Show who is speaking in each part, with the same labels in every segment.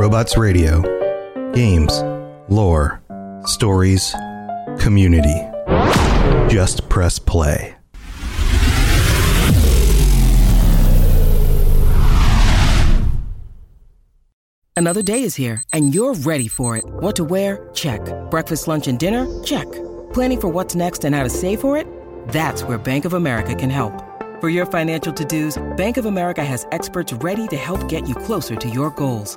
Speaker 1: Robots Radio. Games, lore, stories, community. Just press play.
Speaker 2: Another day is here, and you're ready for it. What to wear? Check. Breakfast, lunch, and dinner? Check. Planning for what's next and how to save for it? That's where Bank of America can help. For your financial to-dos, Bank of America has experts ready to help get you closer to your goals.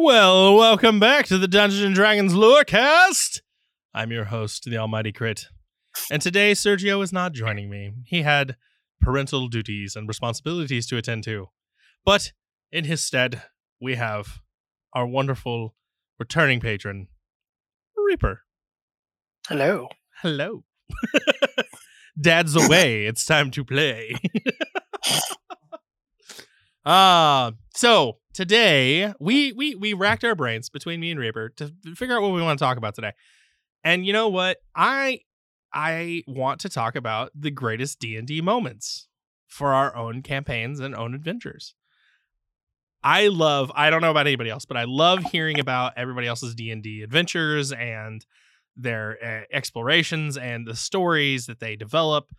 Speaker 3: Well, welcome back to the Dungeons and Dragons Lorecast. I'm your host, the Almighty Crit. And today, Sergio is not joining me. He had parental duties and responsibilities to attend to. But in his stead, we have our wonderful returning patron, Reaper.
Speaker 4: Hello.
Speaker 3: Hello. Dad's away. It's time to play. Ah, so today we we we racked our brains between me and Reaper to figure out what we want to talk about today. And you know what? I I want to talk about the greatest D&D moments for our own campaigns and own adventures. I love I don't know about anybody else, but I love hearing about everybody else's D&D adventures and their uh, explorations and the stories that they develop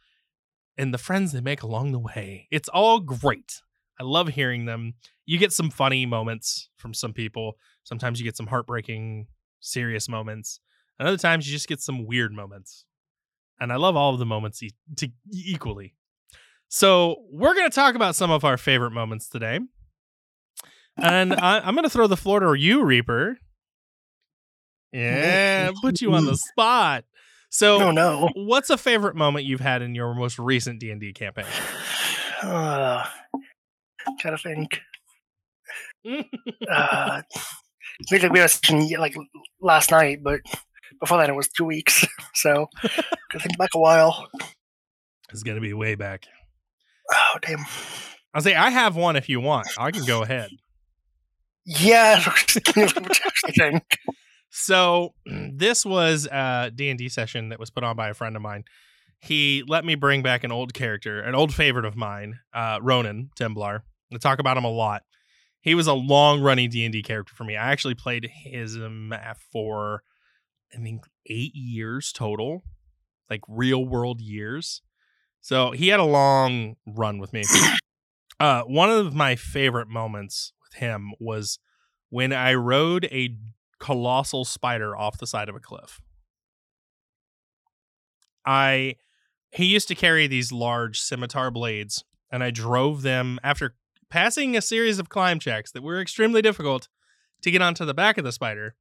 Speaker 3: and the friends they make along the way. It's all great. I love hearing them. You get some funny moments from some people. Sometimes you get some heartbreaking, serious moments. And other times you just get some weird moments. And I love all of the moments e- to equally. So we're going to talk about some of our favorite moments today. And I, I'm going to throw the floor to you, Reaper. Yeah, put you on the spot. So,
Speaker 4: Oh no.
Speaker 3: what's a favorite moment you've had in your most recent D and D campaign?
Speaker 4: Uh, gotta think. Uh, we did we had a session like last night, but before that it was two weeks. So gotta think back a while.
Speaker 3: It's gonna be way back.
Speaker 4: Oh damn.
Speaker 3: I'll say I have one if you want. I can go ahead.
Speaker 4: Yeah. which actually think.
Speaker 3: So this was a D&D session that was put on by a friend of mine. He let me bring back an old character, an old favorite of mine, uh, Ronan Templar. I talk about him a lot. He was a long running D&D character for me. I actually played his um, for I think 8 years total, like real world years. So he had a long run with me. Uh, one of my favorite moments with him was when I rode a colossal spider off the side of a cliff. I he used to carry these large scimitar blades, and I drove them after passing a series of climb checks that were extremely difficult to get onto the back of the spider.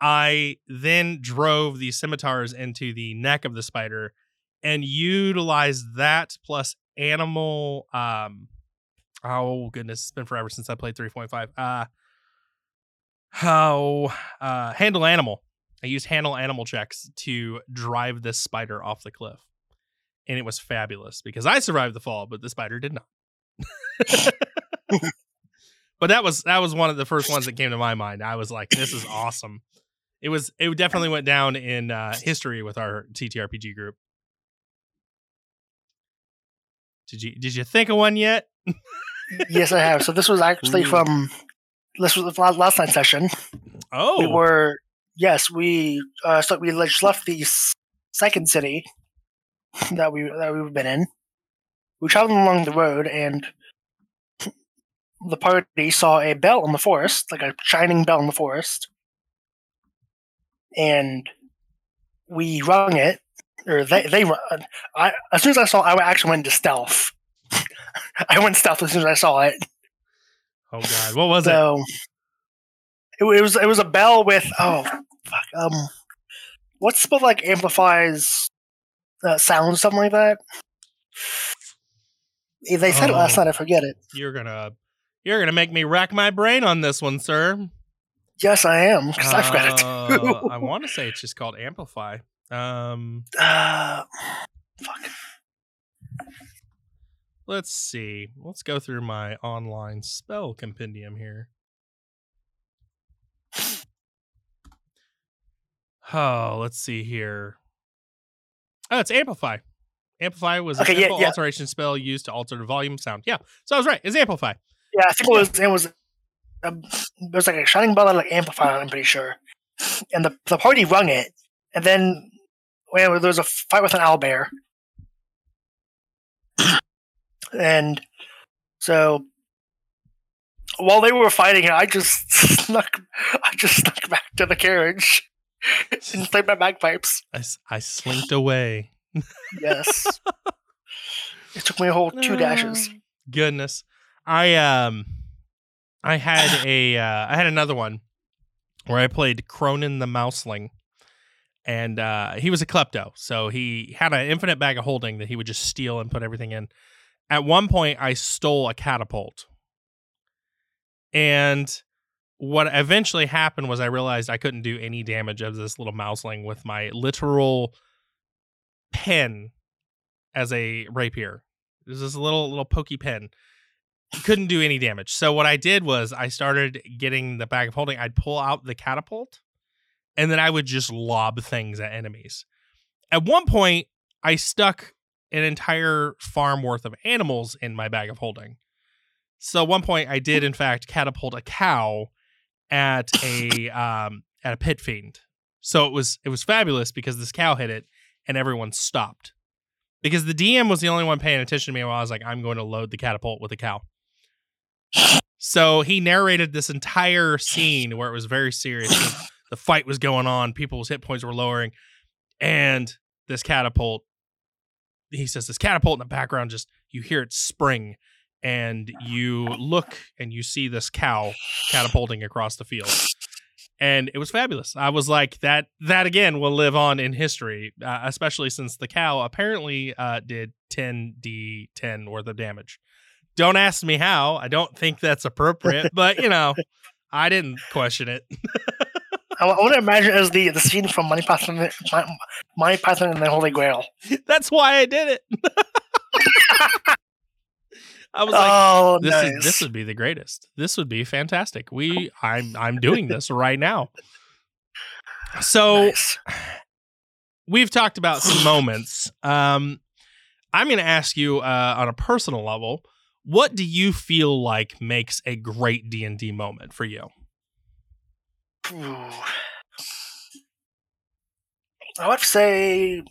Speaker 3: I then drove the scimitars into the neck of the spider and utilized that plus animal um oh goodness, it's been forever since I played 3.5. Uh how uh handle animal. I used handle animal checks to drive this spider off the cliff. And it was fabulous because I survived the fall, but the spider did not. but that was that was one of the first ones that came to my mind. I was like, this is awesome. It was it definitely went down in uh history with our TTRPG group. Did you did you think of one yet?
Speaker 4: yes, I have. So this was actually
Speaker 3: Ooh.
Speaker 4: from this was last night session.
Speaker 3: Oh,
Speaker 4: We were yes, we uh, so we just left the second city that we that we've been in. We traveled along the road, and the party saw a bell in the forest, like a shining bell in the forest, and we rung it, or they they rung. I as soon as I saw, it, I actually went into stealth. I went stealth as soon as I saw it.
Speaker 3: oh god, what was it?
Speaker 4: So it, it was it was a bell with oh fuck um what's the spell like amplifies uh, sound something like that. They said it last
Speaker 3: Oh.
Speaker 4: night. I forget it.
Speaker 3: You're gonna you're gonna make me rack my brain on this one, sir.
Speaker 4: Yes, I am because I forgot it
Speaker 3: Uh,
Speaker 4: too.
Speaker 3: I want to say it's just called Amplify. Um,
Speaker 4: uh, fuck.
Speaker 3: let's see. Let's go through my online spell compendium here. Oh, let's see here. Oh, it's Amplify. Amplify was a
Speaker 4: Okay, yeah,
Speaker 3: simple
Speaker 4: yeah.
Speaker 3: alteration spell used to alter the volume sound. Yeah, so I was right. It's Amplify.
Speaker 4: Yeah, I think it was it was um, there was like a shining bell and like amplifier. I'm pretty sure, and the the party rung it, and then when there was a fight with an owl bear, and so while they were fighting, I just snuck I just snuck back to the carriage and played my bagpipes.
Speaker 3: I, I slinked away.
Speaker 4: Yes, it took me a whole two dashes.
Speaker 3: Goodness. I um I had a uh I had another one where I played Cronin the Mouseling. And uh he was a klepto. So he had an infinite bag of holding that he would just steal and put everything in. At one point I stole a catapult. And what eventually happened was I realized I couldn't do any damage of this little mouseling with my literal pen as a rapier. Was this little little pokey pen. Couldn't do any damage. So what I did was I started getting the bag of holding. I'd pull out the catapult, and then I would just lob things at enemies. At one point, I stuck an entire farm worth of animals in my bag of holding. So at one point, I did in fact catapult a cow at a um, at a pit fiend. So it was it was fabulous because this cow hit it and everyone stopped because the DM was the only one paying attention to me while I was like, I'm going to load the catapult with a cow. So he narrated this entire scene where it was very serious. The- the fight was going on, people's hit points were lowering, and this catapult. He says this catapult in the background, just you hear it spring, and you look and you see this cow catapulting across the field and it was fabulous. I was like that. That again will live on in history, uh, especially since the cow apparently uh, did 10d 10 worth of damage. Don't ask me how. I don't think that's appropriate, but you know, I didn't question it.
Speaker 4: I, want to imagine as the the scene from Monty Python, Mon- Monty Python and the Holy Grail.
Speaker 3: that's why I did it. I was like,
Speaker 4: oh,
Speaker 3: this
Speaker 4: nice.
Speaker 3: is this would be the greatest. This would be fantastic. We I'm I'm doing this right now. So
Speaker 4: Nice.
Speaker 3: we've talked about some moments. Um, I'm going to ask you uh, on a personal level, what do you feel like makes a great D and D moment for you?
Speaker 4: Ooh. I would say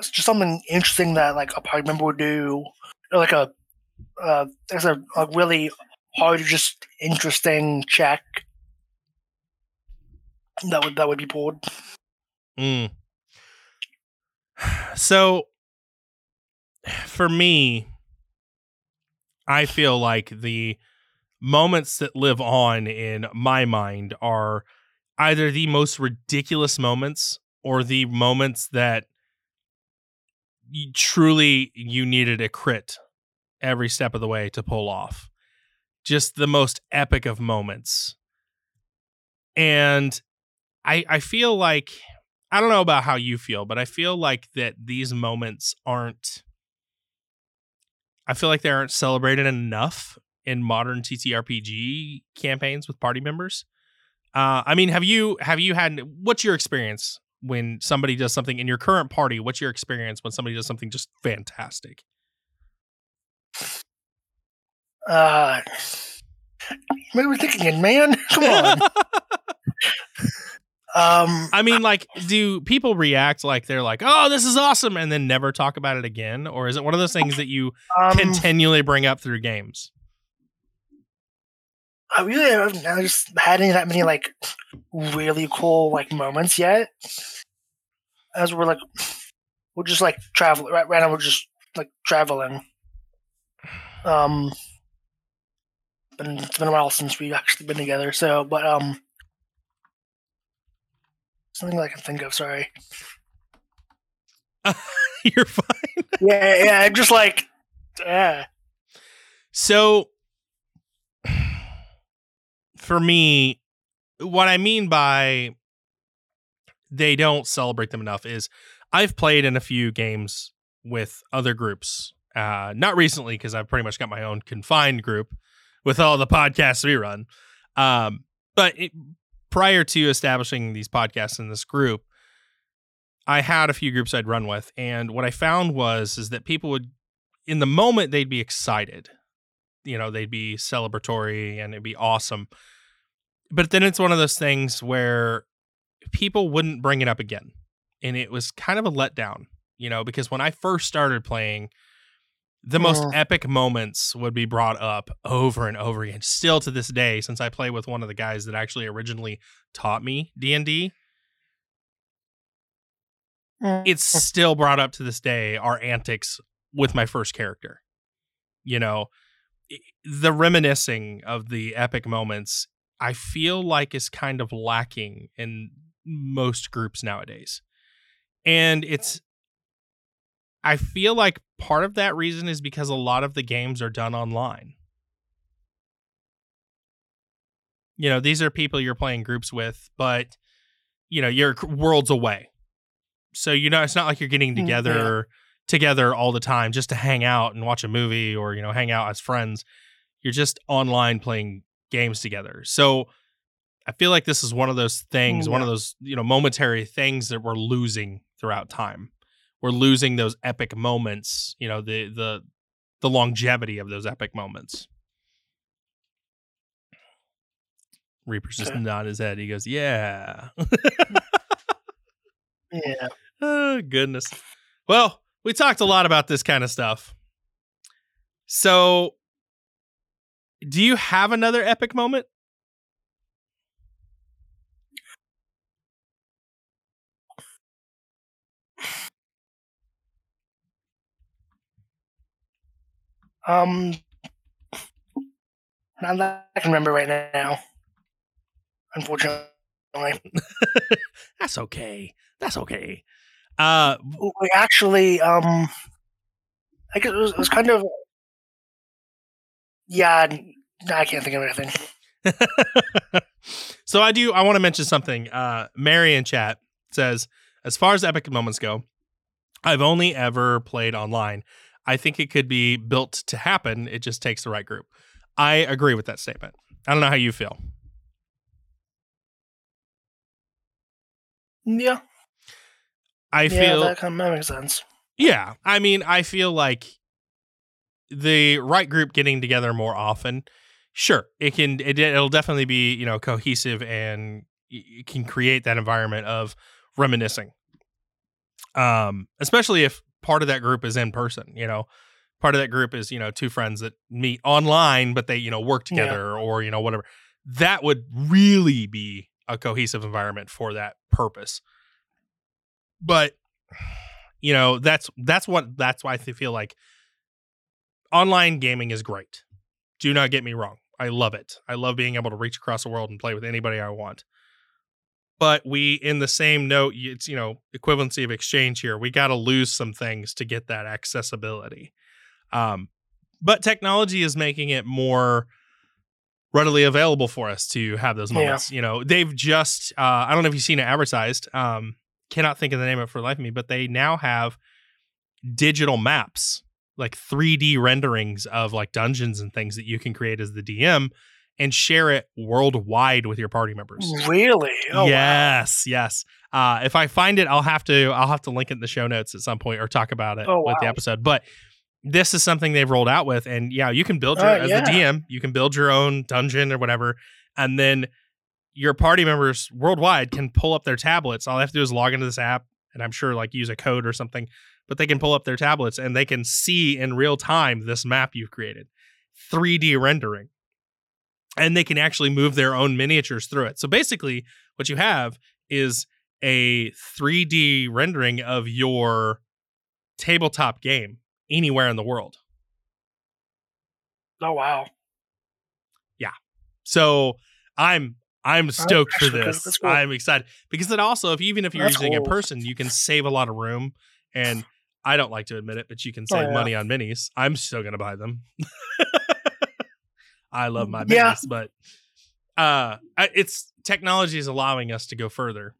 Speaker 4: just something interesting that like a party member would do, like a uh, there's a, a really hard, just interesting check that would that would be pulled.
Speaker 3: Mm. So, for me, I feel like the moments that live on in my mind are either the most ridiculous moments or the moments that you, truly you needed a crit every step of the way to pull off. Just the most epic of moments. And I I feel like I don't know about how you feel, but I feel like that these moments aren't I feel like they aren't celebrated enough in modern TTRPG campaigns with party members. Uh, I mean, have you have you had what's your experience when somebody does something in your current party? What's your experience when somebody does something just fantastic?
Speaker 4: Uh, what are we thinking, man? Come on. um,
Speaker 3: I mean, like, do people react like they're like, "Oh, this is awesome," and then never talk about it again, or is it one of those things that you
Speaker 4: um,
Speaker 3: continually bring up through games?
Speaker 4: I really haven't I just had any that many like really cool like moments yet. As we're like, we're just like traveling right, right now. We're just like traveling. Um, but it's been a while since we've actually been together. So, but um, something that I can think of. Sorry.
Speaker 3: You're fine.
Speaker 4: Yeah, yeah. I'm just like, yeah.
Speaker 3: So, for me, what I mean by they don't celebrate them enough is I've played in a few games with other groups. Uh, not recently because I've pretty much got my own confined group with all the podcasts we run. Um, but it, prior to establishing these podcasts in this group, I had a few groups I'd run with, and what I found was is that people would, in the moment, they'd be excited, you know, they'd be celebratory and it'd be awesome. But then it's one of those things where people wouldn't bring it up again, and it was kind of a letdown, you know, because when I first started playing, the most
Speaker 4: Oh.
Speaker 3: epic moments would be brought up over and over again. Still to this day, since I play with one of the guys that actually originally taught me D and D, mm. it's still brought up to this day our antics with my first character you know the reminiscing of the epic moments i feel like is kind of lacking in most groups nowadays and it's i feel like part of that reason is because a lot of the games are done online. You know these are people you're playing groups with but you know you're worlds away. So you know it's not like you're getting
Speaker 4: Mm, yeah.
Speaker 3: together together all the time just to hang out and watch a movie or you know hang out as friends. You're just online playing games together. So i feel like this is one of those things one of those you know momentary things that we're losing throughout time we're losing those epic moments you know the the the longevity of those epic moments reaper's just nodding his head he goes yeah
Speaker 4: yeah.
Speaker 3: Oh, goodness. Well, we talked a lot about this kind of stuff. So, do you have another epic moment?
Speaker 4: Um, not that I can remember right now. Unfortunately,
Speaker 3: That's okay. That's okay. Uh,
Speaker 4: we actually, um, I guess it was, it was kind of, yeah. I can't think of anything.
Speaker 3: so I do. I want to mention something. Uh, Mary in chat says, as far as epic moments go, I've only ever played online. I think it could be built to happen. It just takes the right group. I agree with that statement. I don't know how you feel.
Speaker 4: Yeah,
Speaker 3: I
Speaker 4: yeah,
Speaker 3: feel
Speaker 4: that kind of makes sense.
Speaker 3: Yeah, I mean, I feel like the right group getting together more often. Sure, it can. It, it'll definitely be you know cohesive and it can create that environment of reminiscing. Um, especially if part of that group is in person. You know, part of that group is you know two friends that meet online, but they you know work
Speaker 4: Yeah.
Speaker 3: together or you know whatever. That would really be a cohesive environment for that purpose. But you know that's that's what that's why I feel like online gaming is great. Do not get me wrong. I love it. I love being able to reach across the world and play with anybody I want. But we, in the same note, it's you know equivalency of exchange here. We got to lose some things to get that accessibility. Um, but technology is making it more readily available for us to have those
Speaker 4: Yeah.
Speaker 3: moments. You know, they've just uh, I don't know if you've seen it advertised. Um, cannot think of the name of it for life of me, but they now have digital maps, like 3D renderings of like dungeons and things that you can create as the DM and share it worldwide with your party members.
Speaker 4: Really? Oh, wow.
Speaker 3: yes, yes. Uh, if I find it, I'll have to I'll have to link it in the show notes at some point or talk about it
Speaker 4: Oh,
Speaker 3: with the episode. But this is something they've rolled out with, and yeah, you can build your
Speaker 4: Uh,
Speaker 3: as
Speaker 4: yeah.
Speaker 3: the DM, you can build your own dungeon or whatever, and then your party members worldwide can pull up their tablets. All they have to do is log into this app, and I'm sure like use a code or something, but they can pull up their tablets and they can see in real time this map you've created, 3D rendering, and they can actually move their own miniatures through it. So basically, what you have is a 3D rendering of your tabletop game anywhere in the world.
Speaker 4: Oh wow. Yeah.
Speaker 3: So I'm I'm stoked for this.
Speaker 4: Cool.
Speaker 3: I'm excited because it also, if even if you're
Speaker 4: That's
Speaker 3: using in person, you can save a lot of room. And I don't like to admit it, but you can
Speaker 4: Oh,
Speaker 3: save
Speaker 4: yeah.
Speaker 3: money on minis. I'm still gonna buy them. I love my
Speaker 4: Yeah.
Speaker 3: but uh, it's technology is allowing us to go further.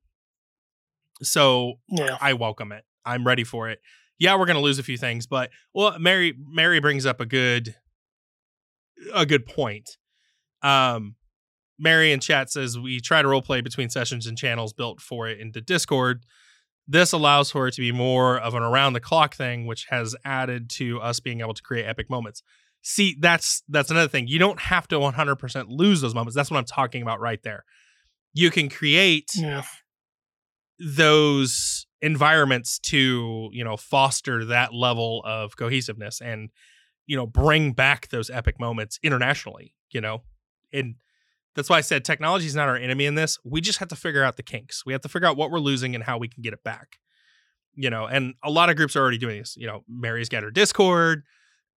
Speaker 3: So
Speaker 4: Yeah.
Speaker 3: I welcome it. I'm ready for it. Yeah, we're gonna lose a few things, but well, Mary Mary brings up a good a good point. Um Mary in chat says we try to role play between sessions and channels built for it into Discord. This allows for it to be more of an around the clock thing, which has added to us being able to create epic moments. See, that's that's another thing. You don't have to 100% lose those moments. That's what I'm talking about right there. You can create
Speaker 4: Yeah.
Speaker 3: those environments to you know foster that level of cohesiveness and you know bring back those epic moments internationally you know and that's why i said technology is not our enemy in this we just have to figure out the kinks we have to figure out what we're losing and how we can get it back you know and a lot of groups are already doing this you know mary's got her discord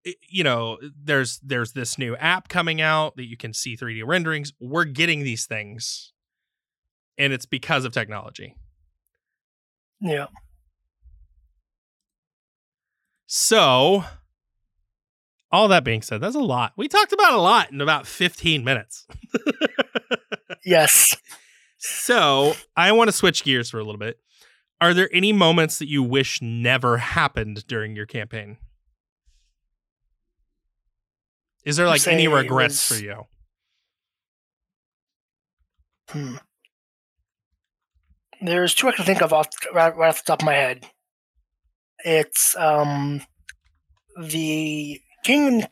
Speaker 3: Eh, you know there's there's this new app coming out that you can see 3d renderings we're getting these things and it's because of technology
Speaker 4: Yeah.
Speaker 3: So, all that being said, that's a lot. We talked about a lot in about 15 minutes.
Speaker 4: Yes.
Speaker 3: so, I want to switch gears for a little bit. Are there any moments that you wish never happened during your campaign? Is there like any regrets
Speaker 4: was-
Speaker 3: for you?
Speaker 4: Hmm. There's two I can think of off, right, right off the top of my head. It's um the king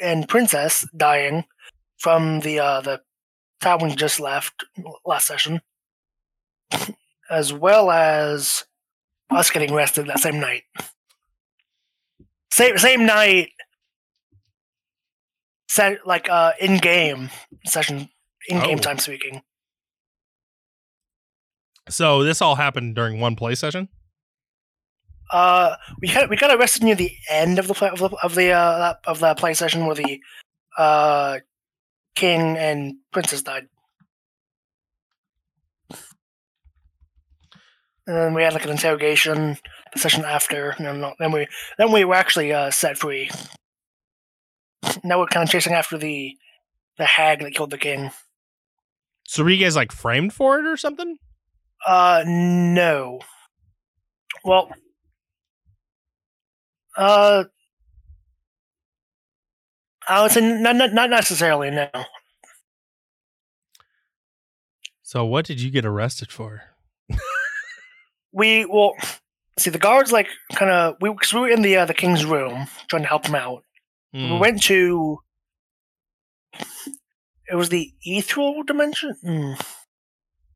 Speaker 4: and princess dying from the uh, the town we just left last session, as well as us getting arrested that same night. Same same night. Set like uh in game session in game
Speaker 3: Oh.
Speaker 4: time speaking.
Speaker 3: So, this all happened during one play session?
Speaker 4: Uh, we got we got arrested near the end of the play, of the of the uh, of play session where the uh king and princess died, and then we had like an interrogation the session after. And then, then we then we were actually uh, set free. Now we're kind of chasing after the the hag that killed the king.
Speaker 3: So, were you guys like framed for it or something?
Speaker 4: Uh, no. Well, uh, I would say not, not, not necessarily, no.
Speaker 3: So, what did you get arrested for?
Speaker 4: We, well, see, the guards, like, kind of, we, cause we were in the, uh, the king's room trying to help him out. We
Speaker 3: Hmm.
Speaker 4: went to, it was the ethereal dimension? Hmm.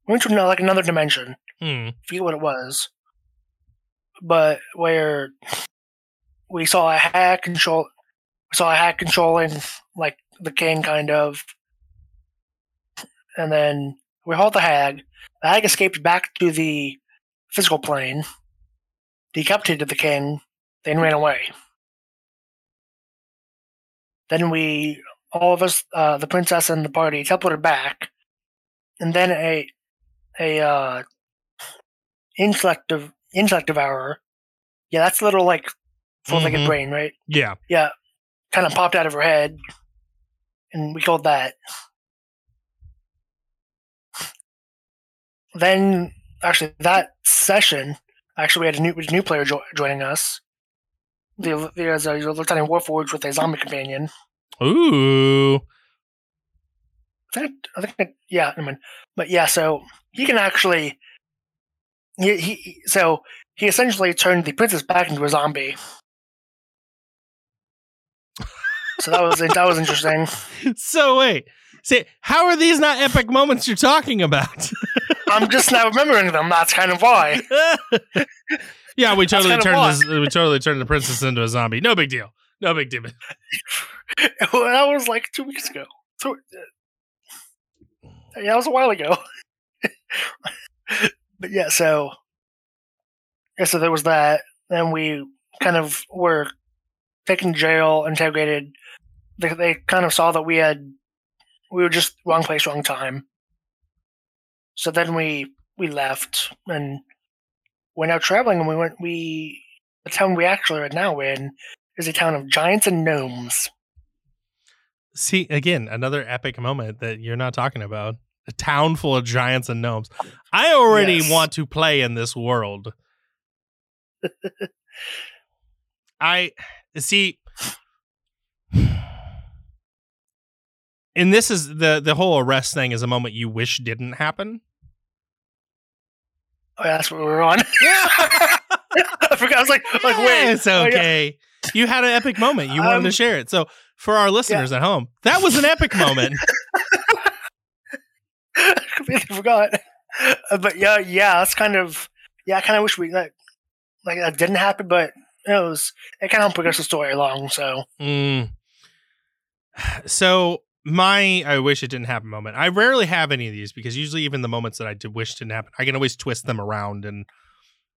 Speaker 4: We went to another, like another dimension.
Speaker 3: Hmm.
Speaker 4: forget what it was, but where we saw a hack control, we saw a hack controlling like the king, kind of, and then we hauled the hag. The hag escaped back to the physical plane, decapitated the king, then ran away. Then we, all of us, uh, the princess and the party, teleported back, and then a a uh, intellect of intellect devourer. Yeah, that's a little like four-legged
Speaker 3: Mhm.
Speaker 4: brain, right?
Speaker 3: Yeah.
Speaker 4: Yeah, kind of popped out of her head, and we called that. Then, actually, that session, actually, we had a new, new player jo- joining us. The- There's uh, a Lieutenant Warforged with a zombie companion.
Speaker 3: Ooh.
Speaker 4: I think, I think it, yeah, I mean, but yeah, so he can actually, he, he, he- so he essentially turned the princess back into a zombie. So that was that was interesting.
Speaker 3: so wait, see, how are these not epic moments you're talking about?
Speaker 4: I'm just not remembering them. That's kind of why.
Speaker 3: yeah, we totally turned this. We totally turned the princess into a zombie. No big deal. No big deal.
Speaker 4: that was like two weeks ago. So, uh, yeah, that was a while ago. but yeah, so yeah, so there was that. Then we kind of were taken to jail, interrogated. They, they kind of saw that we had we were just wrong place, wrong time. So then we we left and went out traveling, and we went. We the town we actually are now in is a town of giants and gnomes.
Speaker 3: See again, another epic moment that you're not talking about. A town full of giants and gnomes. I already
Speaker 4: Yes.
Speaker 3: want to play in this world. I see. And this is the the whole arrest thing is a moment you wish didn't happen.
Speaker 4: Oh, yeah, that's what we were on. Yeah I forgot. I was like, like wait,
Speaker 3: it's
Speaker 4: oh, yeah.
Speaker 3: okay. You had an epic moment. You wanted to
Speaker 4: Um,
Speaker 3: share it. So for our listeners at home, that was an epic moment.
Speaker 4: I completely forgot. Uh, but yeah, yeah, that's kind of yeah. I kind of wish we like like that didn't happen, but it was it kind of helped progress the story along. So
Speaker 3: Mm. So my I wish it didn't happen moment. I rarely have any of these because usually even the moments that I did wish didn't happen, I can always twist them around and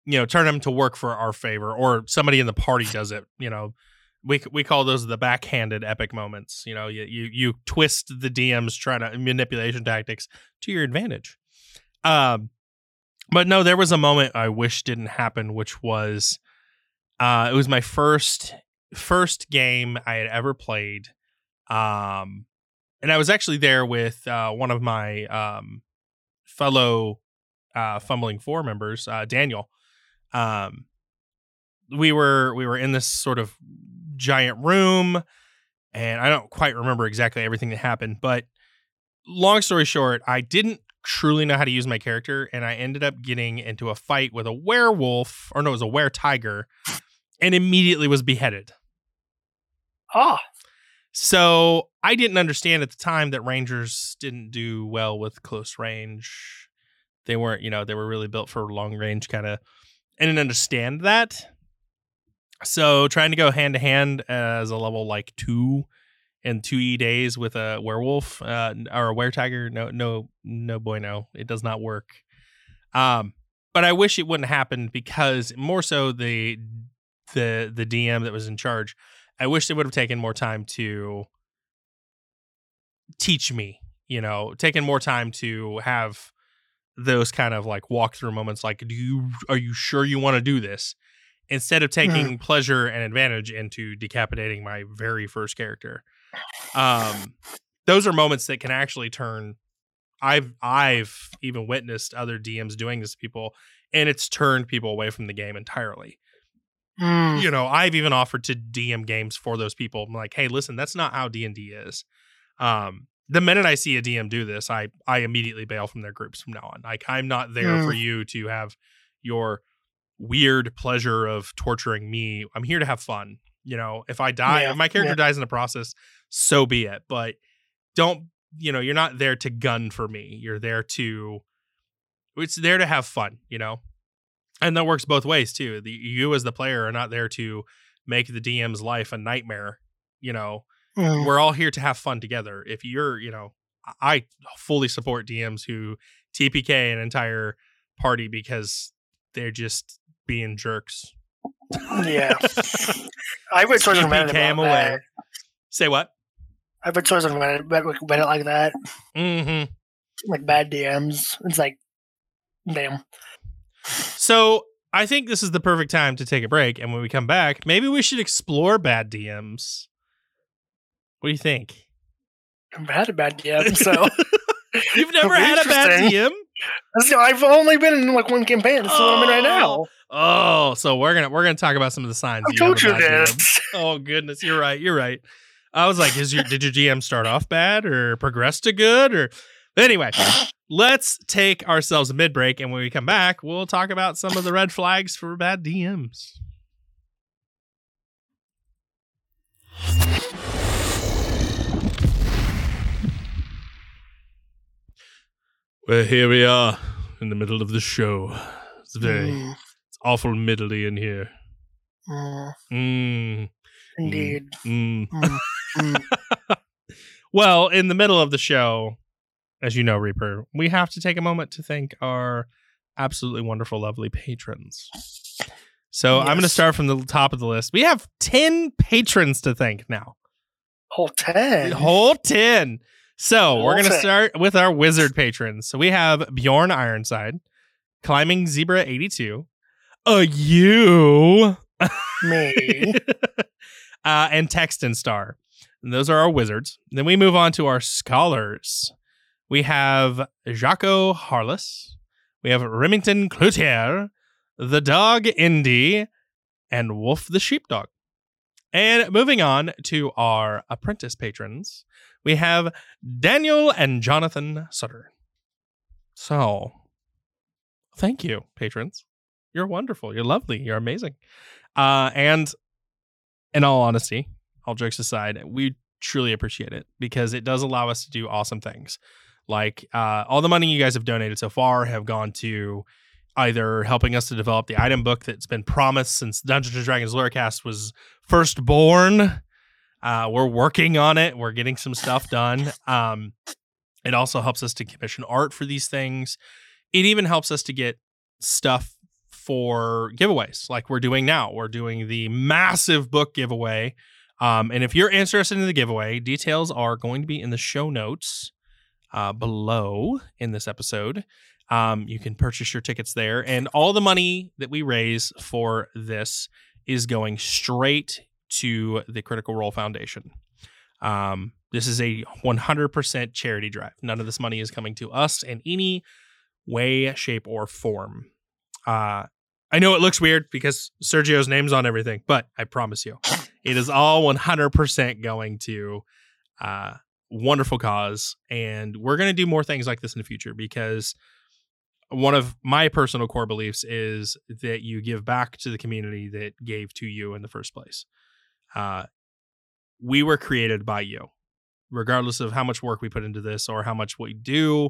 Speaker 3: you know turn them to work for our favor, or somebody in the party does it. You know, we we call those the backhanded epic moments. You know, you you, you twist the DMs trying to manipulation tactics to your advantage. Um, but no, there was a moment I wish didn't happen, which was uh, it was my first first game I had ever played. Um, and I was actually there with uh, one of my um, fellow uh, fumbling four members, uh, Daniel. Um, we were we were in this sort of giant room, and I don't quite remember exactly everything that happened. But long story short, I didn't truly know how to use my character, and I ended up getting into a fight with a werewolf, or no, it was a were tiger, and immediately was beheaded.
Speaker 4: ah,
Speaker 3: So I didn't understand at the time that Rangers didn't do well with close range. They weren't, you know, they were really built for long range kind of. I didn't understand that. So trying to go hand to hand as a level like two and two E days with a werewolf uh, or a were tiger, no, no, no boy, no, it does not work. Um, but I wish it wouldn't happen because more so the the the DM that was in charge I wish they would have taken more time to teach me, you know, taken more time to have those kind of like walkthrough moments like do you are you sure you want to do this? instead of taking pleasure and advantage into decapitating my very first character. Um those are moments that can actually turn i've i've even witnessed other dms doing this to people and it's turned people away from the game entirely
Speaker 4: mm,
Speaker 3: you know i've even offered to dm games for those people. I'm like hey listen that's not how d&d is. Um the minute i see a dm do this i i immediately bail from their groups from now on. Like i'm not there for you to have your weird pleasure of torturing me. I'm here to have fun you know? If i die
Speaker 4: Yeah,
Speaker 3: if my character
Speaker 4: yeah.
Speaker 3: dies in the process so be it. But don't you know you're not there to gun for me. You're there to it's there to have fun you know and that works both ways too the you as the player are not there to make the dm's life a nightmare you know
Speaker 4: mm,
Speaker 3: we're all here to have fun together if you're you know I- i fully support dms who tpk an entire party because they're just being jerks
Speaker 4: yeah. I read on Reddit
Speaker 3: TPK 'em
Speaker 4: about
Speaker 3: away.
Speaker 4: that.
Speaker 3: say what
Speaker 4: I've read stories on Reddit, Reddit, Reddit like that,
Speaker 3: mm-hmm
Speaker 4: like bad DMs. It's like, damn.
Speaker 3: So I think this is the perfect time to take a break. And when we come back, maybe we should explore bad DMs. What do you think?
Speaker 4: I've had a bad DM, so
Speaker 3: You've never had a bad DM?
Speaker 4: That's- I've only been in like one campaign. That's the one I'm in right now.
Speaker 3: Oh. oh, so we're gonna we're gonna talk about some of the signs.
Speaker 4: I
Speaker 3: you
Speaker 4: told you
Speaker 3: DM.
Speaker 4: this.
Speaker 3: Oh goodness, you're right. You're right. I was like, is your did your GM start off bad or progress to good or but anyway, let's take ourselves a mid break. And when we come back, we'll talk about some of the red flags for bad DMs. Well, here we are in the middle of the show. It's very,
Speaker 4: mm.
Speaker 3: it's awful middly in here.
Speaker 4: Mm.
Speaker 3: Mm.
Speaker 4: Indeed.
Speaker 3: Mm.
Speaker 4: Mm. Mm.
Speaker 3: well, in the middle of the show, as you know, Reaper, we have to take a moment to thank our absolutely wonderful, lovely patrons. So I'm going to start from the top of the list. We have 10 patrons to thank now.
Speaker 4: Whole ten.
Speaker 3: Whole 10. So we're going to start with our wizard patrons. So we have Bjorn Ironside, Climbing Zebra 82, a you,
Speaker 4: Me.
Speaker 3: uh, and Texton Star. And those are our wizards. Then we move on to our scholars. We have Jaco Harless. We have Remington Cloutier, the dog Indy, and Wolf the sheepdog. And moving on to our apprentice patrons, we have Daniel and Jonathan Sutter. So, thank you, patrons. You're wonderful. You're lovely. You're amazing. Uh, and in all honesty, all jokes aside, we truly appreciate it because it does allow us to do awesome things. Like uh, all the money you guys have donated so far have gone to either helping us to develop the item book that's been promised since Dungeons and Dragons Lorecast was first born. Uh, we're working on it. We're getting some stuff done. Um, it also helps us to commission art for these things. It even helps us to get stuff for giveaways like we're doing now. We're doing the massive book giveaway. Um, and if you're interested in the giveaway, details are going to be in the show notes uh, below in this episode. Um, you can purchase your tickets there, and all the money that we raise for this is going straight to the Critical Role Foundation. Um, this is a 100% charity drive. None of this money is coming to us in any way, shape, or form. Uh, I know it looks weird because Sergio's name's on everything, but I promise you, it is all 100% going to uh, wonderful cause. And we're going to do more things like this in the future because one of my personal core beliefs is that you give back to the community that gave to you in the first place. Uh, we were created by you, regardless of how much work we put into this or how much we do.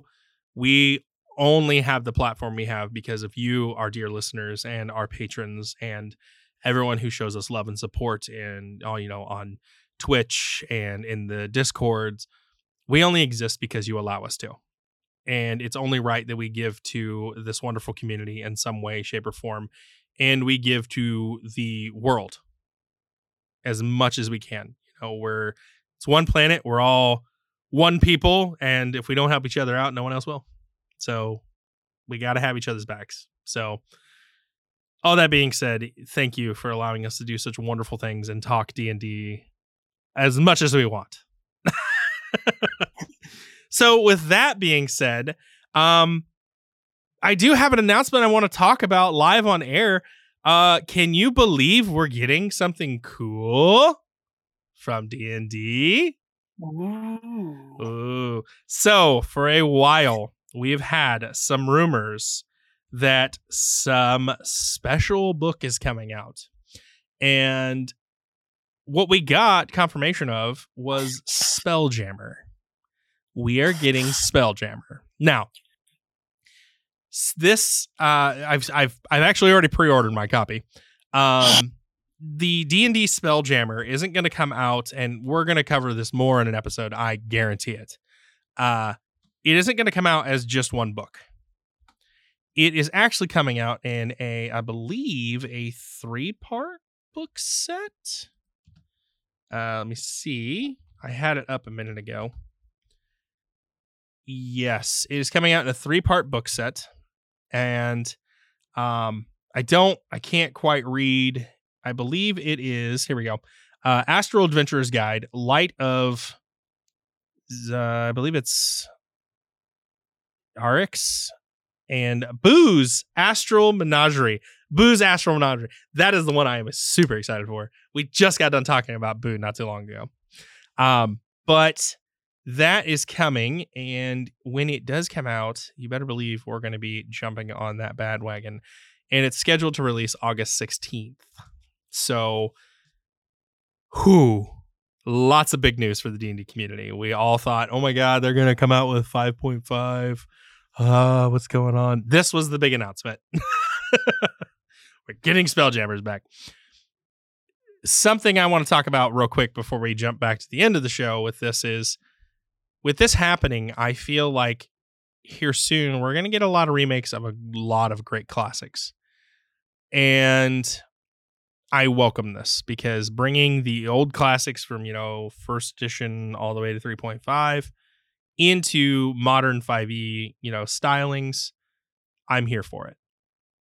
Speaker 3: We only have the platform we have because of you, our dear listeners, and our patrons, and everyone who shows us love and support and uh, you know on Twitch and in the discords. We only exist because you allow us to. And it's only right that we give to this wonderful community in some way, shape, or form. And we give to the world as much as we can. You know, we're it's one planet, we're all one people, and if we don't help each other out, no one else will. So we got to have each other's backs. So all that being said, thank you for allowing us to do such wonderful things and talk D&D as much as we want. so with that being said, um I do have an announcement I want to talk about live on air. Uh can you believe we're getting something cool from D&D?
Speaker 4: Ooh.
Speaker 3: Ooh. So, for a while, we've had some rumors that some special book is coming out. And what we got confirmation of was Spelljammer. We are getting Spelljammer. Now, this uh I've I've I've actually already pre-ordered my copy. Um the D&D Spelljammer isn't going to come out and we're going to cover this more in an episode, I guarantee it. Uh it isn't going to come out as just one book. It is actually coming out in a I believe a 3-part book set. Uh let me see. I had it up a minute ago. Yes, it is coming out in a 3-part book set and um I don't I can't quite read I believe it is. Here we go. Uh, Astral Adventurer's Guide, Light of. Uh, I believe it's Arix and Boo's Astral Menagerie. Astral Menagerie. That is the one I am super excited for. We just got done talking about Boo not too long ago. Um, but that is coming, and when it does come out, you better believe we're going to be jumping on that bad wagon. And it's scheduled to release August 16th. So, who? Lots of big news for the D&D community. We all thought, "Oh my god, they're going to come out with 5.5. uh, what's going on? This was the big announcement. We're getting Spelljammers back. Something I want to talk about real quick before we jump back to the end of the show with this is with this happening, I feel like here soon we're going to get a lot of remakes of a lot of great classics. And I welcome this because bringing the old classics from, you know, first edition all the way to 3.5 into modern 5e, you know, stylings, I'm here for it.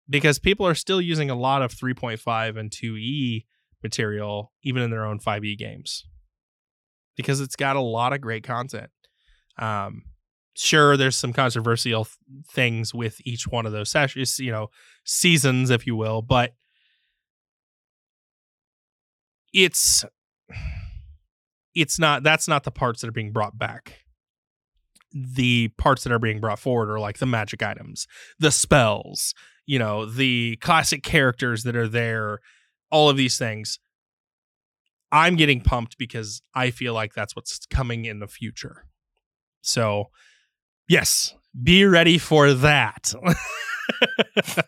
Speaker 3: Because people are still using a lot of 3.5 and 2e material even in their own 5e games. Because it's got a lot of great content. Um sure there's some controversial th- things with each one of those sessions, you know, seasons if you will, but it's it's not that's not the parts that are being brought back the parts that are being brought forward are like the magic items the spells you know the classic characters that are there all of these things i'm getting pumped because i feel like that's what's coming in the future so yes be ready for that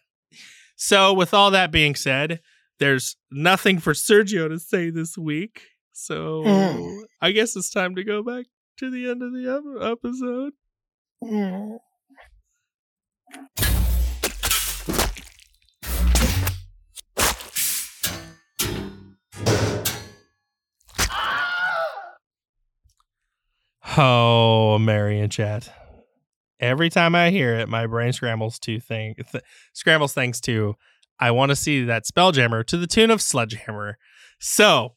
Speaker 3: so with all that being said there's nothing for Sergio to say this week. So
Speaker 4: Mm.
Speaker 3: I guess it's time to go back to the end of the episode.
Speaker 4: Mm.
Speaker 3: Oh, Mary and chat. Every time I hear it, my brain scrambles to think th- scrambles things to I want to see that Spelljammer to the tune of Sledgehammer. So,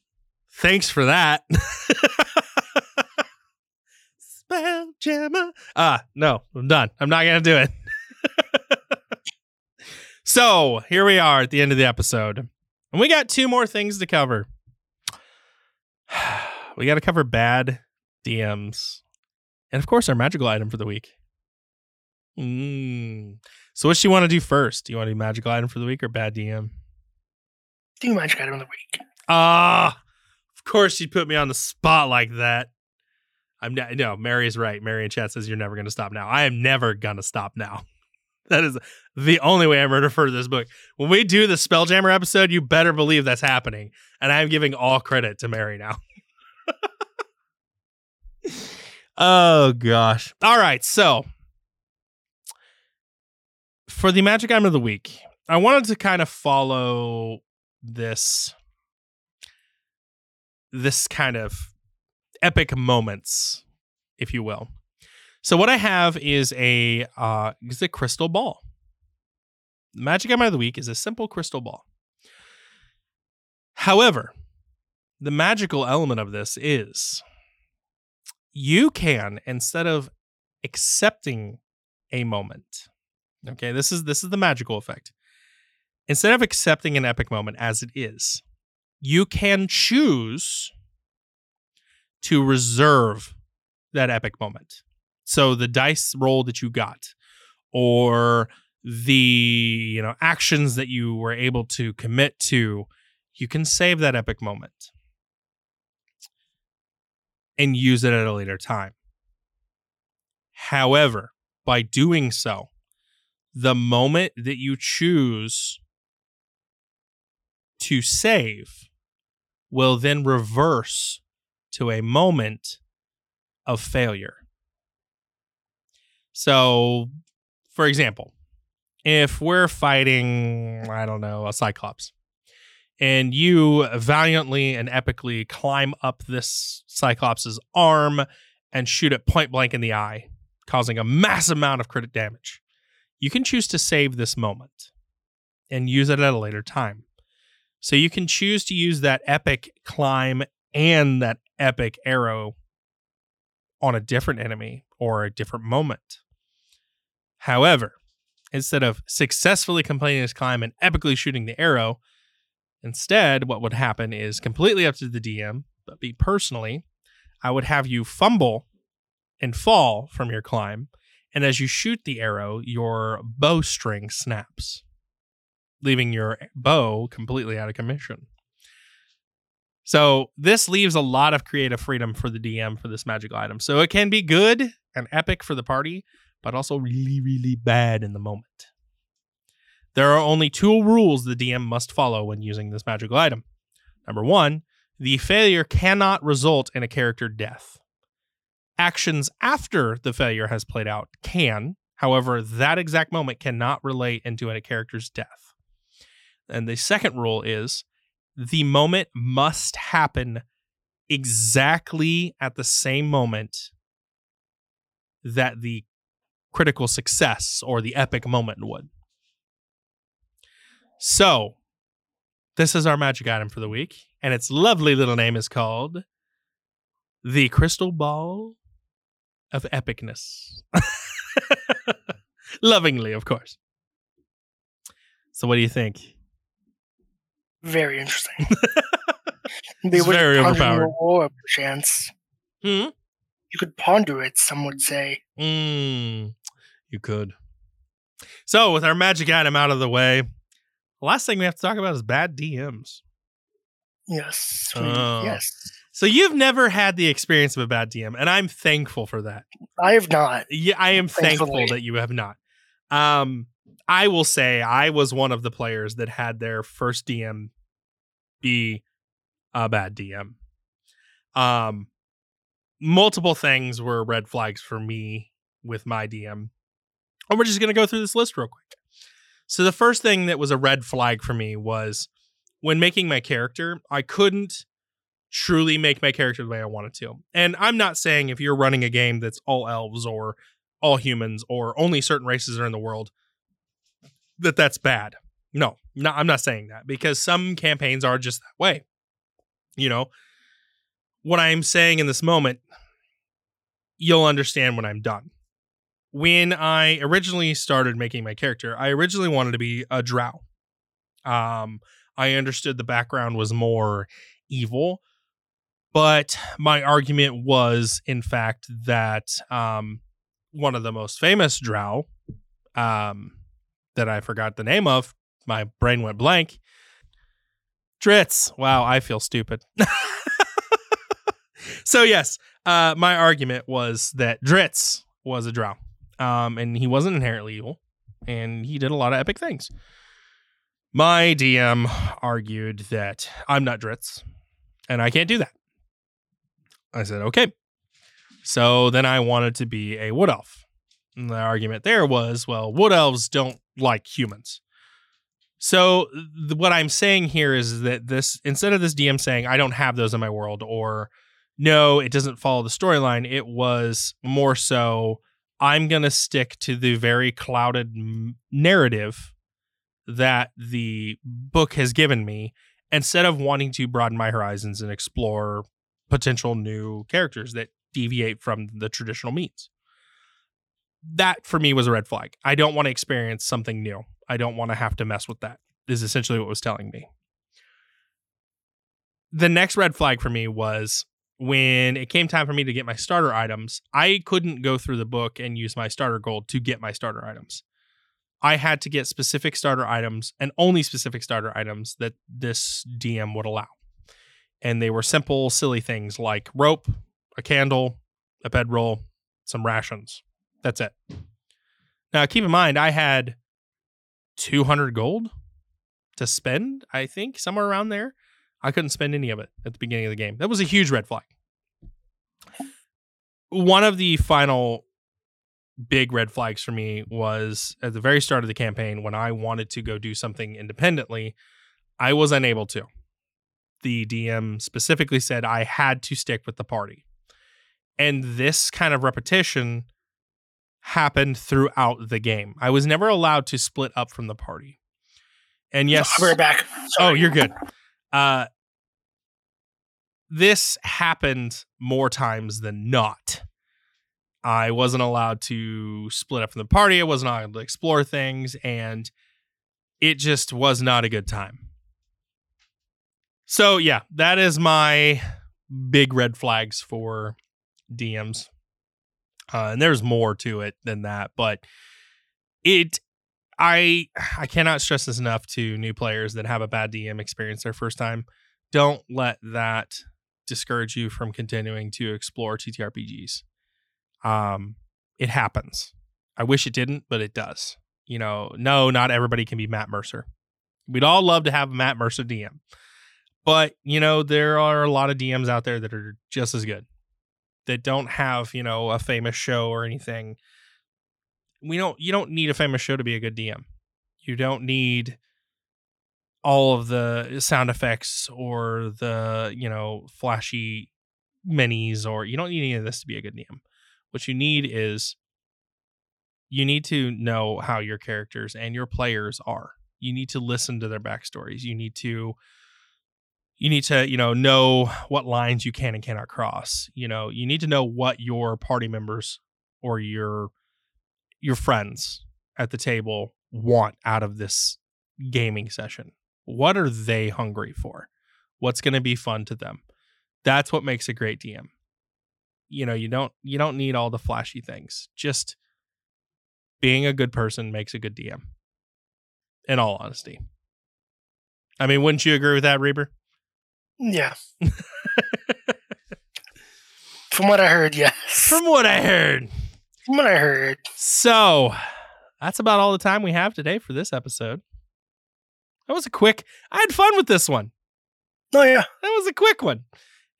Speaker 3: thanks for that. Spelljammer. Ah, no, I'm done. I'm not going to do it. so, here we are at the end of the episode. And we got two more things to cover. we got to cover bad DMs. And of course, our magical item for the week. Mm. So, what do you want to do first? Do you want to do magical item for the week or bad DM?
Speaker 4: Do magic item of the week.
Speaker 3: Ah, of course you put me on the spot like that. I'm not, no, Mary is right. Mary in chat says you're never going to stop now. I am never going to stop now. That is the only way I'm going to refer to this book. When we do the Spelljammer episode, you better believe that's happening. And I'm giving all credit to Mary now. oh, gosh. All right. So, for the magic item of the week, I wanted to kind of follow this this kind of epic moments, if you will. So what I have is a uh is a crystal ball. The magic item of the week is a simple crystal ball. However, the magical element of this is you can instead of accepting a moment. Okay, this is this is the magical effect. Instead of accepting an epic moment as it is, you can choose to reserve that epic moment. So the dice roll that you got or the you know actions that you were able to commit to, you can save that epic moment and use it at a later time. However, by doing so, the moment that you choose to save will then reverse to a moment of failure. So, for example, if we're fighting, I don't know, a Cyclops, and you valiantly and epically climb up this Cyclops' arm and shoot it point blank in the eye, causing a massive amount of crit damage, you can choose to save this moment and use it at a later time. So you can choose to use that epic climb and that epic arrow on a different enemy or a different moment. However, instead of successfully completing this climb and epically shooting the arrow, instead, what would happen is completely up to the DM, but me personally, I would have you fumble and fall from your climb. And as you shoot the arrow, your bowstring snaps leaving your bow completely out of commission. So this leaves a lot of creative freedom for the DM for this magical item. So it can be good and epic for the party, but also really, really bad in the moment. There are only two rules the DM must follow when using this magical item. Number one, the failure cannot result in a character death. Actions after the failure has played out can, however, that exact moment cannot relate into a character's death. And the second rule is the moment must happen exactly at the same moment that the critical success or the epic moment would. So, this is our magic item for the week, and its lovely little name is called the Crystal Ball of Epicness. Lovingly, of course. So, what do you think?
Speaker 4: Very interesting.
Speaker 3: It's very overpowered.
Speaker 4: Or chance.
Speaker 3: Hmm?
Speaker 4: You could ponder it, some would say.
Speaker 3: Mm, you could. So, with our magic item out of the way, last thing we have to talk about is bad DMs.
Speaker 4: Yes.
Speaker 3: Oh.
Speaker 4: Yes.
Speaker 3: So, you've never had the experience of a bad DM, and I'm thankful for that.
Speaker 4: I have not.
Speaker 3: Yeah, I am thankful that you have not. Um, I will say I was one of the players that had their first DM be a bad DM. Um, multiple things were red flags for me with my DM. And we're just going to go through this list real quick. So the first thing that was a red flag for me was when making my character, I couldn't truly make my character the way I wanted to. And I'm not saying if you're running a game that's all elves or all humans or only certain races are in the world that that's bad. No, no, I'm not saying that because some campaigns are just that way. You know, what I'm saying in this moment, you'll understand when I'm done. When I originally started making my character, I originally wanted to be a drow. Um, I understood the background was more evil, but my argument was, in fact, that um, one of the most famous drow, um, that I forgot the name of, my brain went blank. Drizzt. Wow, I feel stupid. so yes, uh, my argument was that Drizzt was a drow, um, and he wasn't inherently evil, and he did a lot of epic things. My DM argued that I'm not Drizzt, and I can't do that. I said okay. So then I wanted to be a wood elf. And the argument there was, well, wood elves don't like humans. So th- what I'm saying here is that this instead of this DM saying I don't have those in my world or no, it doesn't follow the storyline, it was more so I'm going to stick to the very clouded narrative that the book has given me instead of wanting to broaden my horizons and explore potential new characters that deviate from the traditional means. That for me was a red flag. I don't want to experience something new. I don't want to have to mess with that. Is essentially what was telling me. The next red flag for me was when it came time for me to get my starter items, I couldn't go through the book and use my starter gold to get my starter items. I had to get specific starter items and only specific starter items that this DM would allow. And they were simple, silly things like rope, a candle, a bedroll, some rations. That's it. Now, keep in mind, I had 200 gold to spend, I think, somewhere around there. I couldn't spend any of it at the beginning of the game. That was a huge red flag. One of the final big red flags for me was at the very start of the campaign when I wanted to go do something independently, I was unable to. The DM specifically said I had to stick with the party. And this kind of repetition happened throughout the game. I was never allowed to split up from the party. And yes,
Speaker 4: I'll be right back.
Speaker 3: Oh, you're good. Uh, this happened more times than not. I wasn't allowed to split up from the party. I wasn't allowed to explore things, and it just was not a good time. So, yeah, that is my big red flags for DMs. Uh, and there's more to it than that, but it I I cannot stress this enough to new players that have a bad DM experience their first time. Don't let that discourage you from continuing to explore TTRPGs. Um, it happens. I wish it didn't, but it does. You know, no, not everybody can be Matt Mercer. We'd all love to have Matt Mercer DM. But, you know, there are a lot of DMs out there that are just as good. That don't have, you know, a famous show or anything. We don't you don't need a famous show to be a good DM. You don't need all of the eh, sound effects or the, you know, flashy minis or you don't need any of this to be a good DM. What you need is you need to know how your characters and your players are. You need to listen to their backstories. You need to you need to, you know, know what lines you can and cannot cross. You know, you need to know what your party members or your your friends at the table want out of this gaming session. What are they hungry for? What's going to be fun to them? That's what makes a great DM. You know, you don't you don't need all the flashy things. Just being a good person makes a good DM. In all honesty. I mean, wouldn't you agree with that, Reaper?
Speaker 4: Yeah. From what I heard, yes.
Speaker 3: From what I heard.
Speaker 4: From what I heard.
Speaker 3: So, that's about all the time we have today for this episode. That was a quick. I had fun with this one.
Speaker 4: Oh yeah.
Speaker 3: That was a quick one.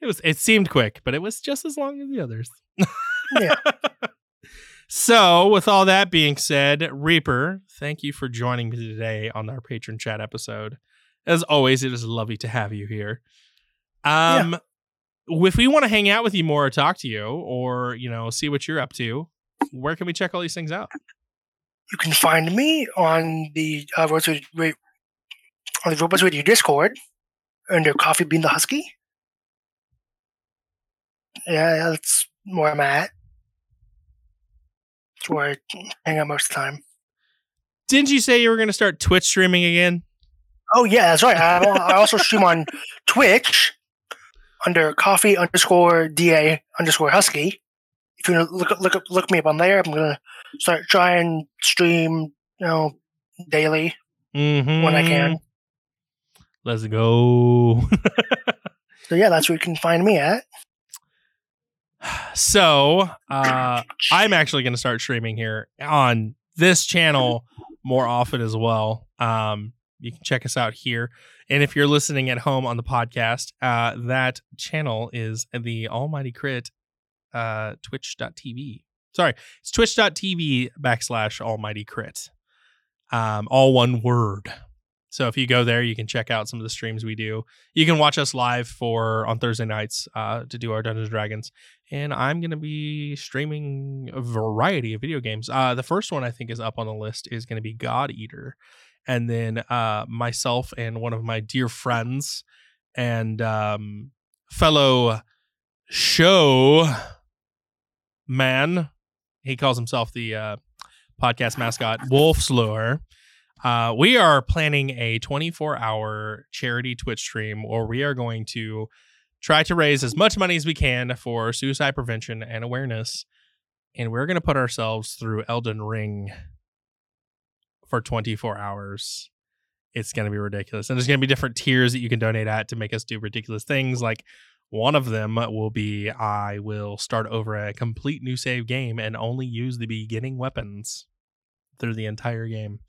Speaker 3: It was it seemed quick, but it was just as long as the others.
Speaker 4: Yeah.
Speaker 3: so, with all that being said, Reaper, thank you for joining me today on our patron chat episode. As always, it is lovely to have you here. Um if we want to hang out with you more or talk to you or, you know, see what you're up to, where can we check all these things out?
Speaker 4: You can find me on the uh, Robots Radio, on the Robots Radio Discord under Coffee Bean the Husky. Yeah, that's where I'm at. That's where I hang out most of the time.
Speaker 3: Didn't you say you were going to start Twitch streaming again?
Speaker 4: Oh yeah, that's right. I, I also stream on Twitch under Coffee underscore Da underscore Husky. If you look look up look me up on there, I'm gonna start try and stream you know daily
Speaker 3: Mm-hmm.
Speaker 4: when I can.
Speaker 3: Let's go.
Speaker 4: So yeah, that's where you can find me at.
Speaker 3: so, uh, I'm actually going to start streaming here on this channel more often as well. Um, you can check us out here. And if you're listening at home on the podcast, uh, that channel is the Almighty Crit uh, twitch.tv. Sorry, it's twitch.tv backslash Almighty Crit. Um, all one word. So if you go there, you can check out some of the streams we do. You can watch us live for on Thursday nights uh, to do our Dungeons and Dragons. And I'm going to be streaming a variety of video games. Uh, the first one I think is up on the list is going to be God Eater. And then uh, myself and one of my dear friends and um, fellow show man, he calls himself the uh, podcast mascot, Wolf Slur. Uh, we are planning a 24 hour charity Twitch stream where we are going to try to raise as much money as we can for suicide prevention and awareness. And we're going to put ourselves through Elden Ring for 24 hours. It's going to be ridiculous. And there's going to be different tiers that you can donate at to make us do ridiculous things. Like one of them will be I will start over a complete new save game and only use the beginning weapons through the entire game.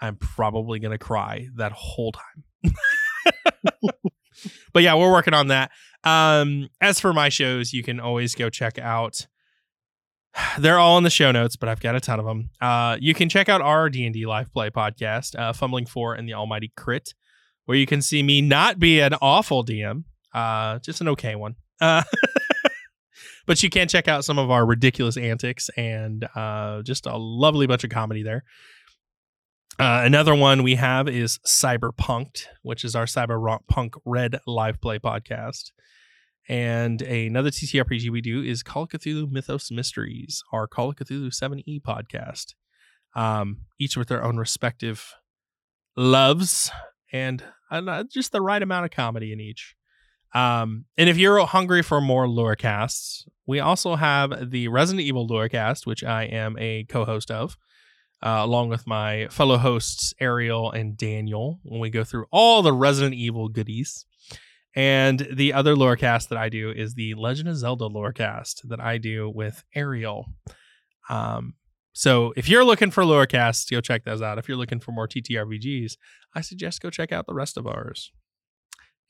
Speaker 3: I'm probably going to cry that whole time. but yeah, we're working on that. Um, as for my shows, you can always go check out. They're all in the show notes, but I've got a ton of them. Uh, you can check out our D and D live play podcast, uh, Fumbling Four and the Almighty Crit, where you can see me not be an awful DM, uh, just an okay one. Uh, but you can check out some of our ridiculous antics and uh, just a lovely bunch of comedy there. Uh, another one we have is Cyberpunked, which is our Cyberpunk Red live play podcast. And another TTRPG we do is Call of Cthulhu Mythos Mysteries, our Call of Cthulhu 7e podcast. Um, each with their own respective loves and uh, just the right amount of comedy in each. Um, and if you're hungry for more lore casts, we also have the Resident Evil lore cast, which I am a co-host of, uh, along with my fellow hosts Ariel and Daniel. When we go through all the Resident Evil goodies, and the other lore cast that I do is the Legend of Zelda lore cast that I do with Ariel. Um, So if you're looking for lorecasts, go check those out. If you're looking for more TTRPGs, I suggest go check out the rest of ours.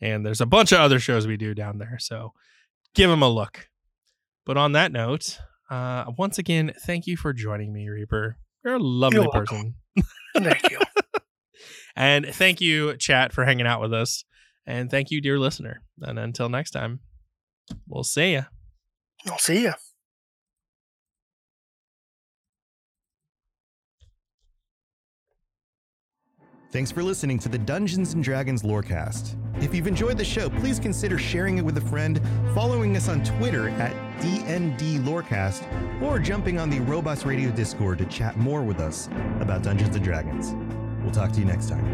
Speaker 3: And there's a bunch of other shows we do down there, so give them a look. But on that note, uh, once again, thank you for joining me, Reaper. You're a lovely
Speaker 4: You're
Speaker 3: person.
Speaker 4: Thank you.
Speaker 3: And thank you, chat, for hanging out with us. And thank you, dear listener. And until next time, we'll see ya.
Speaker 4: I'll see you.
Speaker 1: Thanks for listening to the Dungeons and Dragons Lorecast. If you've enjoyed the show, please consider sharing it with a friend, following us on Twitter at DND Lorecast, or jumping on the Robots Radio Discord to chat more with us about Dungeons and Dragons. We'll talk to you next time.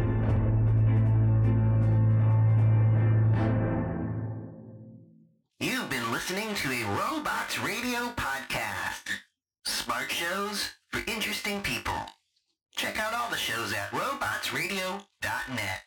Speaker 5: You've been listening to a Robots Radio podcast. Smart shows for interesting people. Check out all the shows at robotsradio.net.